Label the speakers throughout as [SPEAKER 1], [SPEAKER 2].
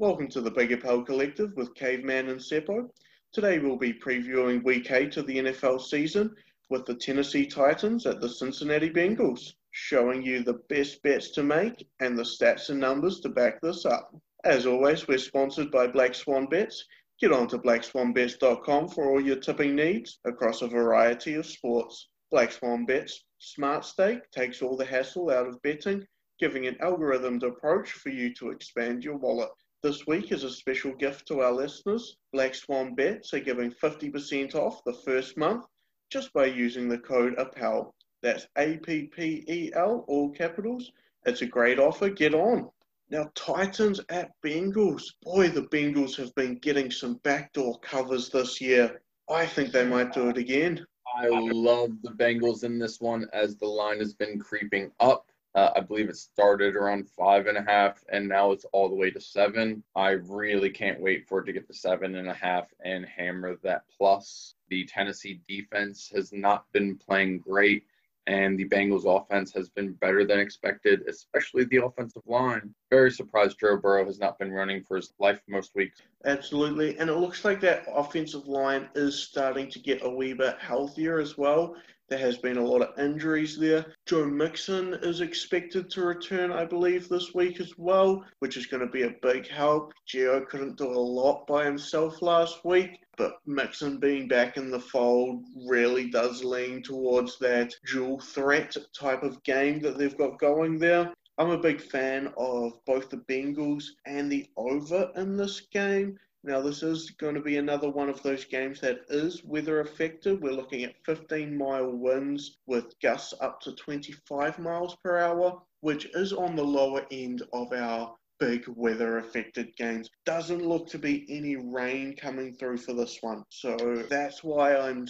[SPEAKER 1] Welcome to the Big Apple Collective with Caveman and Seppo. Today we'll be previewing Week 8 of the NFL season with the Tennessee Titans at the Cincinnati Bengals, showing you the best bets to make and the stats and numbers to back this up. As always, we're sponsored by Black Swan Bets. Get on to blackswanbets.com for all your tipping needs across a variety of sports. Black Swan Bets Smart Stake takes all the hassle out of betting, giving an algorithmed approach for you to expand your wallet. This week is a special gift to our listeners. Black Swan Bets are giving 50% off the first month just by using the code APPEL. That's A P P E L, all capitals. It's a great offer. Get on. Now, Titans at Bengals. Boy, the Bengals have been getting some backdoor covers this year. I think they might do it again.
[SPEAKER 2] I love the Bengals in this one as the line has been creeping up. Uh, I believe it started around five and a half, and now it's all the way to seven. I really can't wait for it to get to seven and a half and hammer that plus. The Tennessee defense has not been playing great, and the Bengals offense has been better than expected, especially the offensive line. Very surprised Joe Burrow has not been running for his life most weeks.
[SPEAKER 1] Absolutely. And it looks like that offensive line is starting to get a wee bit healthier as well. There has been a lot of injuries there. Joe Mixon is expected to return, I believe, this week as well, which is going to be a big help. Gio couldn't do a lot by himself last week, but Mixon being back in the fold really does lean towards that dual threat type of game that they've got going there. I'm a big fan of both the Bengals and the over in this game. Now, this is going to be another one of those games that is weather affected. We're looking at 15 mile winds with gusts up to 25 miles per hour, which is on the lower end of our big weather affected games. Doesn't look to be any rain coming through for this one. So that's why I'm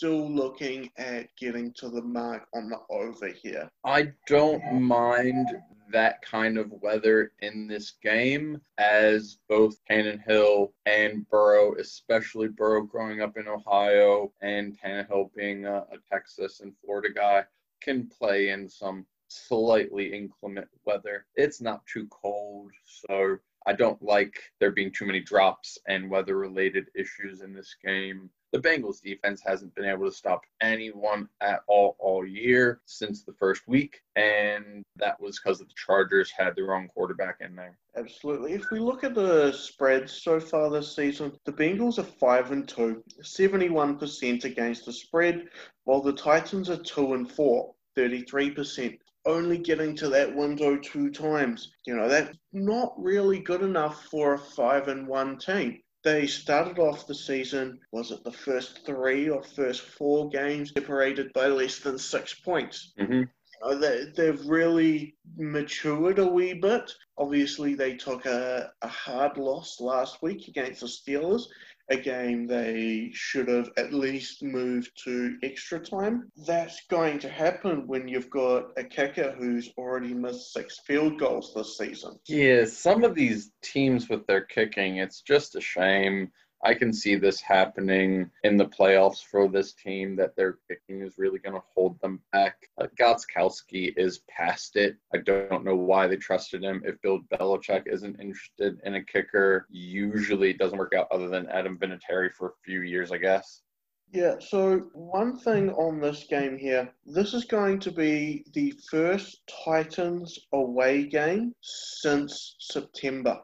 [SPEAKER 1] still looking at getting to the mark on the over here.
[SPEAKER 2] I don't mind that kind of weather in this game as both Tannehill and Burrow, especially Burrow growing up in Ohio and Tannehill being a, a Texas and Florida guy, can play in some slightly inclement weather. It's not too cold, so I don't like there being too many drops and weather related issues in this game the Bengals defense hasn't been able to stop anyone at all all year since the first week, and that was because the Chargers had the wrong quarterback in there.
[SPEAKER 1] Absolutely. If we look at the spreads so far this season, the Bengals are 5 and 2, 71% against the spread, while the Titans are 2 and 4, 33% only getting to that window two times. You know, that's not really good enough for a five and one team. They started off the season, was it the first three or first four games separated by less than six points?
[SPEAKER 2] Mm-hmm.
[SPEAKER 1] Uh, they, they've really matured a wee bit. Obviously, they took a, a hard loss last week against the Steelers, a game they should have at least moved to extra time. That's going to happen when you've got a kicker who's already missed six field goals this season.
[SPEAKER 2] Yeah, some of these teams with their kicking, it's just a shame. I can see this happening in the playoffs for this team that their kicking is really going to hold them back. Uh, is past it. I don't know why they trusted him. If Bill Belichick isn't interested in a kicker, usually it doesn't work out other than Adam Vinatieri for a few years, I guess.
[SPEAKER 1] Yeah, so one thing on this game here, this is going to be the first Titans away game since September.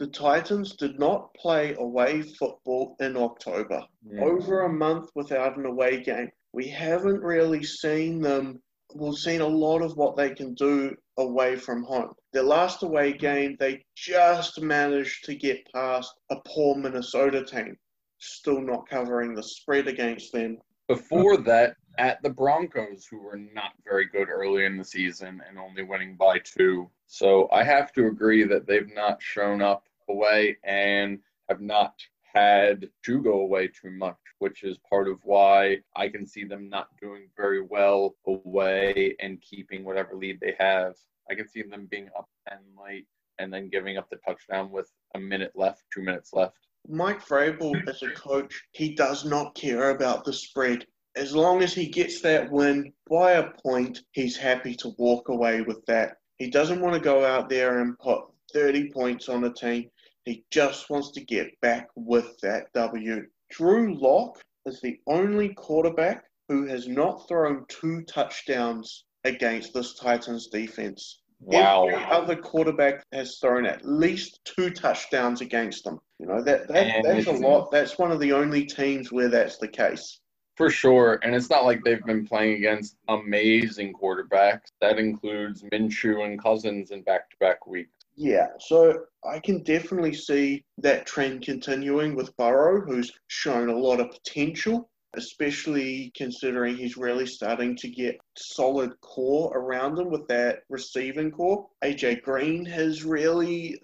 [SPEAKER 1] The Titans did not play away football in October.
[SPEAKER 2] Yeah.
[SPEAKER 1] Over a month without an away game. We haven't really seen them. We've seen a lot of what they can do away from home. Their last away game, they just managed to get past a poor Minnesota team, still not covering the spread against them.
[SPEAKER 2] Before that, at the Broncos, who were not very good early in the season and only winning by two. So I have to agree that they've not shown up away and have not had to go away too much, which is part of why I can see them not doing very well away and keeping whatever lead they have. I can see them being up 10 late and then giving up the touchdown with a minute left, two minutes left.
[SPEAKER 1] Mike Vrabel, as a coach, he does not care about the spread. As long as he gets that win by a point, he's happy to walk away with that. He doesn't want to go out there and put 30 points on a team He just wants to get back with that W. Drew Lock is the only quarterback who has not thrown two touchdowns against this Titans defense.
[SPEAKER 2] Wow.
[SPEAKER 1] Every other quarterback has thrown at least two touchdowns against them. You know, that, that that's a lot. That's one of the only teams where that's the case.
[SPEAKER 2] For sure. And it's not like they've been playing against amazing quarterbacks. That includes Minshew and Cousins in back to back weeks.
[SPEAKER 1] Yeah, so I can definitely see that trend continuing with Burrow, who's shown a lot of potential especially considering he's really starting to get solid core around him with that receiving corps. AJ Green has really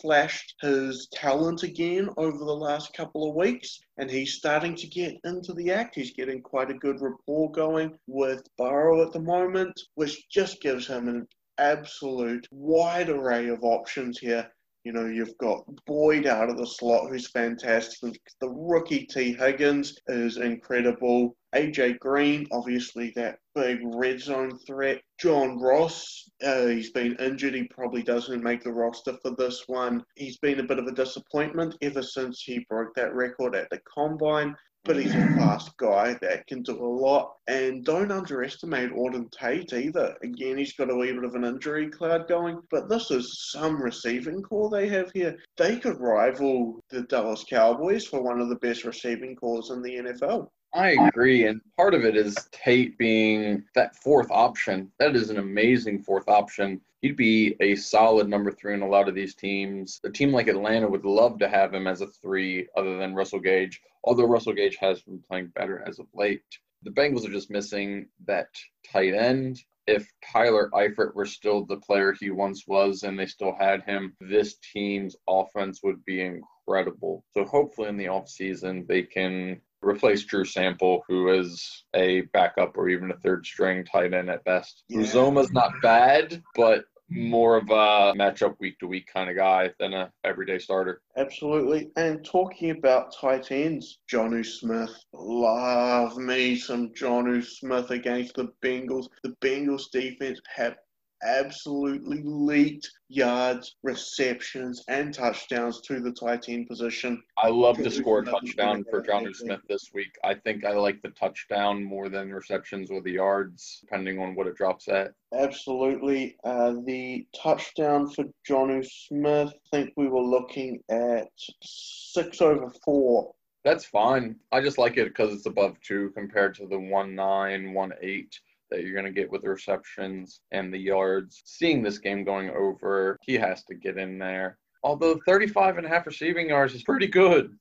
[SPEAKER 1] flashed his talent again over the last couple of weeks, and he's starting to get into the act. He's getting quite a good rapport going with Burrow at the moment, which just gives him an absolute wide array of options here you know, you've got Boyd out of the slot, who's fantastic. The rookie Tee Higgins is incredible. AJ Green, obviously that big red zone threat. John Ross, uh, he's been injured. He probably doesn't make the roster for this one. He's been a bit of a disappointment ever since he broke that record at the combine but he's a fast guy that can do a lot. And don't underestimate Auden Tate either. Again, he's got a wee bit of an injury cloud going, but this is some receiving corps they have here. They could rival the Dallas Cowboys for one of the best receiving cores in the NFL.
[SPEAKER 2] I agree. And part of it is Tate being that fourth option. That is an amazing fourth option. He'd be a solid number three in a lot of these teams. A team like Atlanta would love to have him as a three, other than Russell Gage, although Russell Gage has been playing better as of late. The Bengals are just missing that tight end. If Tyler Eifert were still the player he once was and they still had him, this team's offense would be incredible. So hopefully in the offseason they can replace Drew Sample, who is a backup or even a third string tight end at best. Yeah. Uzomah's not bad, but more of a matchup week to week kind of guy than a everyday starter.
[SPEAKER 1] Absolutely. And talking about tight ends, Jonnu Smith. Love me some Jonnu Smith against the Bengals. The Bengals defense have absolutely leaked yards, receptions, and touchdowns to the tight end position.
[SPEAKER 2] I love to score a touchdown for Jonnu Smith this week. I think I like the touchdown more than receptions or the yards, depending on what it drops at.
[SPEAKER 1] Absolutely. Uh, the touchdown for Jonnu Smith, I think we were looking at six over four.
[SPEAKER 2] That's fine. I just like it because it's above two compared to the one nine, one eight that you're going to get with the receptions and the yards. Seeing this game going over, he has to get in there. Although 35 and a half receiving yards is pretty good.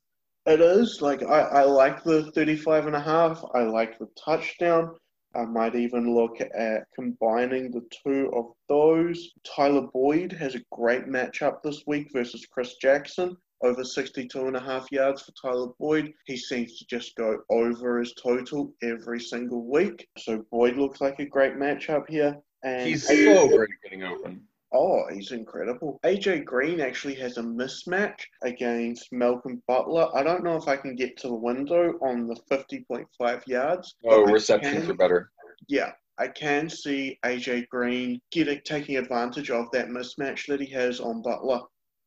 [SPEAKER 1] It is. Like, I, I like the 35 and a half. I like the touchdown. I might even look at combining the two of those. Tyler Boyd has a great matchup this week versus Chris Jackson over 62 and a half yards for Tyler Boyd. He seems to just go over his total every single week. So Boyd looks like a great matchup here.
[SPEAKER 2] And he's so great getting open.
[SPEAKER 1] Oh, he's incredible. AJ Green actually has a mismatch against Malcolm Butler. I don't know if I can get to the window on the 50.5 yards.
[SPEAKER 2] Oh, receptions can, are better.
[SPEAKER 1] Yeah, I can see AJ Green getting taking advantage of that mismatch that he has on Butler.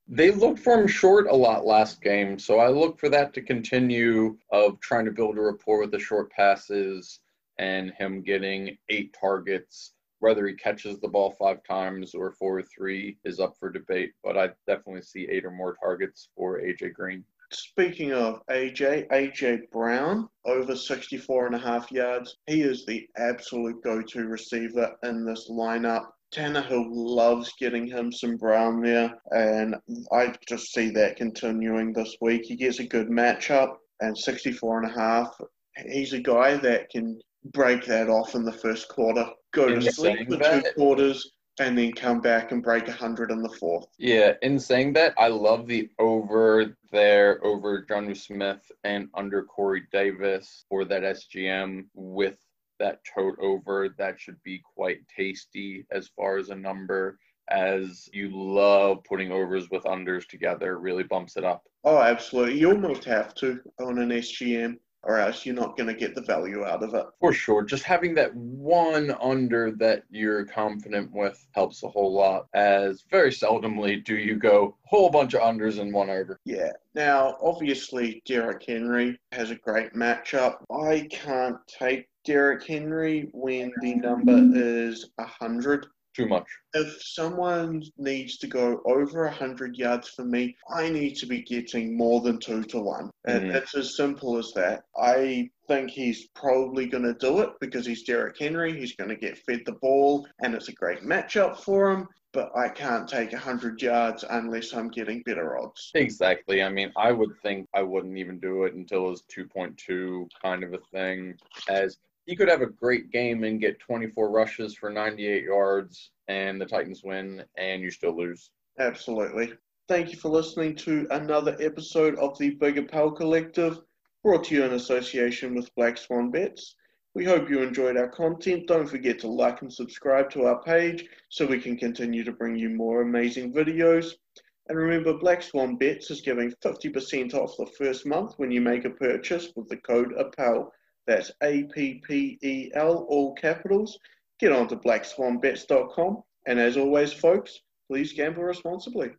[SPEAKER 2] They looked for him short a lot last game, so I look for that to continue of trying to build a rapport with the short passes and him getting eight targets. Whether he catches the ball five times or four or three is up for debate, but I definitely see eight or more targets for AJ Green.
[SPEAKER 1] Speaking of AJ, AJ Brown, over 64 and a half yards. He is the absolute go to receiver in this lineup. Tannehill loves getting him some Brown there, and I just see that continuing this week. He gets a good matchup, and 64 and a half. He's a guy that can break that off in the first quarter, go in to sleep for two quarters, and then come back and break 100 in the fourth.
[SPEAKER 2] Yeah, in saying that, I love the over there over Jonnu Smith and under Corey Davis for that SGM with that tote over. That should be quite tasty as far as a number, as you love putting overs with unders together. Really bumps it up.
[SPEAKER 1] Oh, absolutely. You almost have to on an SGM. or else you're not going to get the value out of it.
[SPEAKER 2] For sure. Just having that one under that you're confident with helps a whole lot, as very seldomly do you go a whole bunch of unders and one over.
[SPEAKER 1] Yeah. Now, obviously, Derrick Henry has a great matchup. I can't take Derrick Henry when the number is 100
[SPEAKER 2] too much.
[SPEAKER 1] If someone needs to go over 100 yards for me, I need to be getting more than two to one. And mm. it's as simple as that. I think he's probably going to do it because he's Derrick Henry. He's going to get fed the ball, and it's a great matchup for him. But I can't take 100 yards unless I'm getting better odds.
[SPEAKER 2] Exactly. I mean, I would think I wouldn't even do it until it's 2.2 kind of a thing, as he could have a great game and get 24 rushes for 98 yards, and the Titans win, and you still lose.
[SPEAKER 1] Absolutely. Thank you for listening to another episode of the Big Appel Collective, brought to you in association with Black Swan Bets. We hope you enjoyed our content. Don't forget to like and subscribe to our page so we can continue to bring you more amazing videos. And remember, Black Swan Bets is giving 50% off the first month when you make a purchase with the code APPEL. That's A P P E L, all capitals. Get on to blackswanbets.com. And as always, folks, please gamble responsibly.